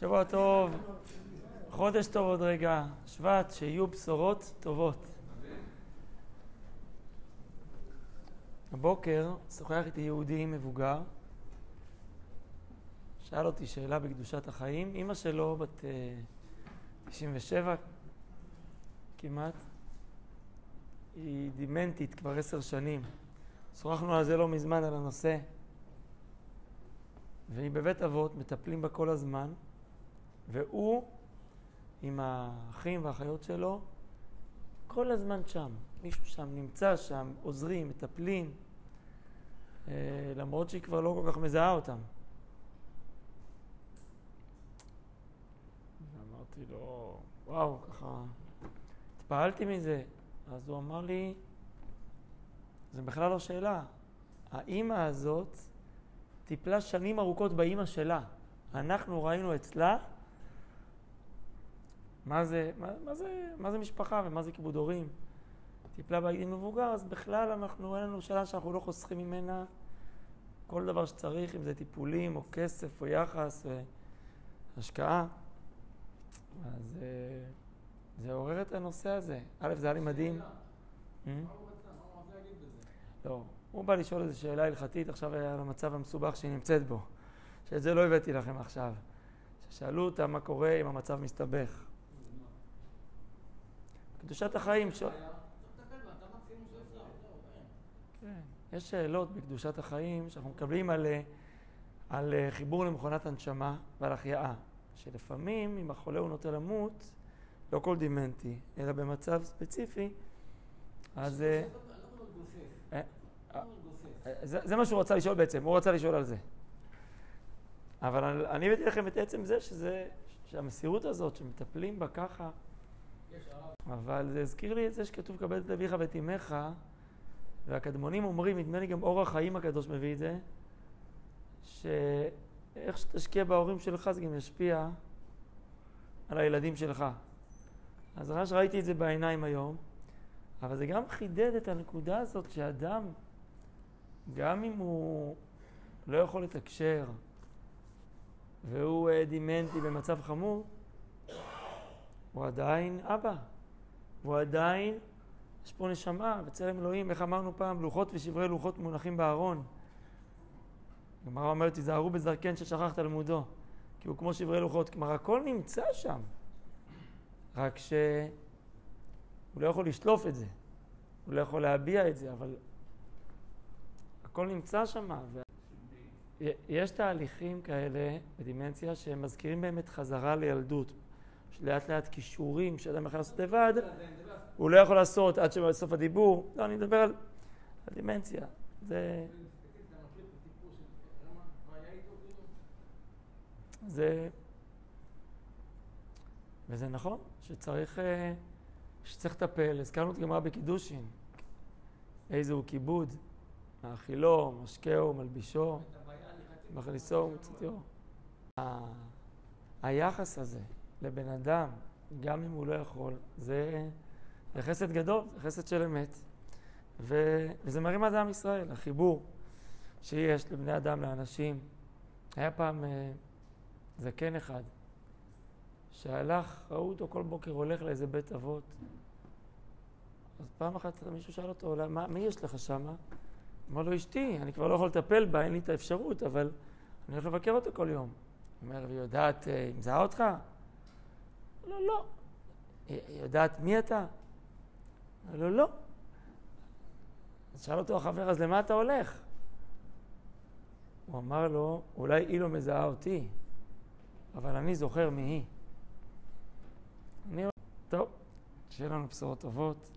שבוע טוב, חודש טוב עוד רגע, שבט, שיהיו בשורות טובות. הבוקר שוחח איתי יהודי מבוגר, שאל אותי שאלה בקדושת החיים. אימא שלו בת 97 כמעט, היא דימנטית כבר עשר שנים. שוחחנו על זה לא מזמן, על הנושא. והיא בבית אבות, מטפלים בה כל הזמן, והוא עם האחים והאחיות שלו כל הזמן שם. מישהו שם נמצא שם, עוזרים, מטפלים, אה, למרות שהיא כבר לא כל כך מזהה אותם. אמרתי לו, וואו, ככה, התפעלתי מזה. אז הוא אמר לי, זה בכלל לא שאלה. האימא הזאת טיפלה שנים ארוכות באימא שלה. אנחנו ראינו אצלה מה זה, מה, מה זה, מה זה משפחה ומה זה כיבוד הורים. טיפלה בגיל מבוגר, אז בכלל אנחנו, אין לנו שאלה שאנחנו לא חוסכים ממנה כל דבר שצריך, אם זה טיפולים או כסף או יחס והשקעה. אז אה, זה עורר את הנושא הזה. א', זה היה לי מדהים. לא, הוא בא לשאול איזו שאלה הלכתית עכשיו על המצב המסובך שהיא נמצאת בו. שאת זה לא הבאתי לכם עכשיו. ששאלו אותה מה קורה אם המצב מסתבך. קדושת החיים... כן, יש שאלות בקדושת החיים שאנחנו מקבלים על, על חיבור למכונת הנשמה ועל החייאה. שלפעמים, אם החולה הוא נוטה למות, לא כל דימנטי, אלא במצב ספציפי, אז... זה, זה מה שהוא רצה לשאול בעצם, הוא רצה לשאול על זה. אבל אני הבאתי לכם את עצם זה שזה, שהמסירות הזאת, שמטפלים בה ככה, אבל זה הזכיר לי את זה שכתוב כבד את אביך ואת אמך, והקדמונים אומרים, נדמה לי גם אור החיים הקדוש מביא את זה, שאיך שתשקיע בהורים שלך זה גם ישפיע על הילדים שלך. אז ממש ראיתי את זה בעיניים היום, אבל זה גם חידד את הנקודה הזאת שאדם, גם אם הוא לא יכול לתקשר והוא דימנטי במצב חמור, הוא עדיין אבא. הוא עדיין, יש פה נשמה, בצלם אלוהים, איך אמרנו פעם, לוחות ושברי לוחות מונחים בארון. הגמרא אומרת, תיזהרו בזרקן ששכח תלמודו, כי הוא כמו שברי לוחות. כלומר, הכל נמצא שם, רק שהוא לא יכול לשלוף את זה, הוא לא יכול להביע את זה, אבל הכל נמצא שם. ו... יש תהליכים כאלה בדימנציה שהם מזכירים באמת חזרה לילדות. לאט לאט כישורים שאדם יכול לעשות לבד, הוא לא יכול לעשות עד שבסוף הדיבור. לא, אני מדבר על דימנציה. זה... זה... וזה נכון שצריך, שצריך לטפל. הזכרנו את גמרא בקידושין. איזה הוא כיבוד, מאכילו, משקהו, מלבישו, מכניסו ומצאתיו. היחס הזה לבן אדם, גם אם הוא לא יכול, זה, זה חסד גדול, זה חסד של אמת. ו, וזה מה זה עם ישראל, החיבור שיש לבני אדם, לאנשים. היה פעם אה, זקן אחד, שהלך, ראו אותו כל בוקר הולך לאיזה בית אבות. אז פעם אחת מישהו שאל אותו, מה, מי יש לך שמה? אמר לו, אשתי, אני כבר לא יכול לטפל בה, אין לי את האפשרות, אבל אני הולך לבקר אותו כל יום. הוא אומר, והיא יודעת, היא אה, מזהה אותך? לא, לא. היא יודעת מי אתה? אמר לו, לא. אז שאל אותו החבר, אז למה אתה הולך? הוא אמר לו, אולי היא לא מזהה אותי, אבל אני זוכר מי היא. אני... טוב, שיהיה לנו בשורות טובות.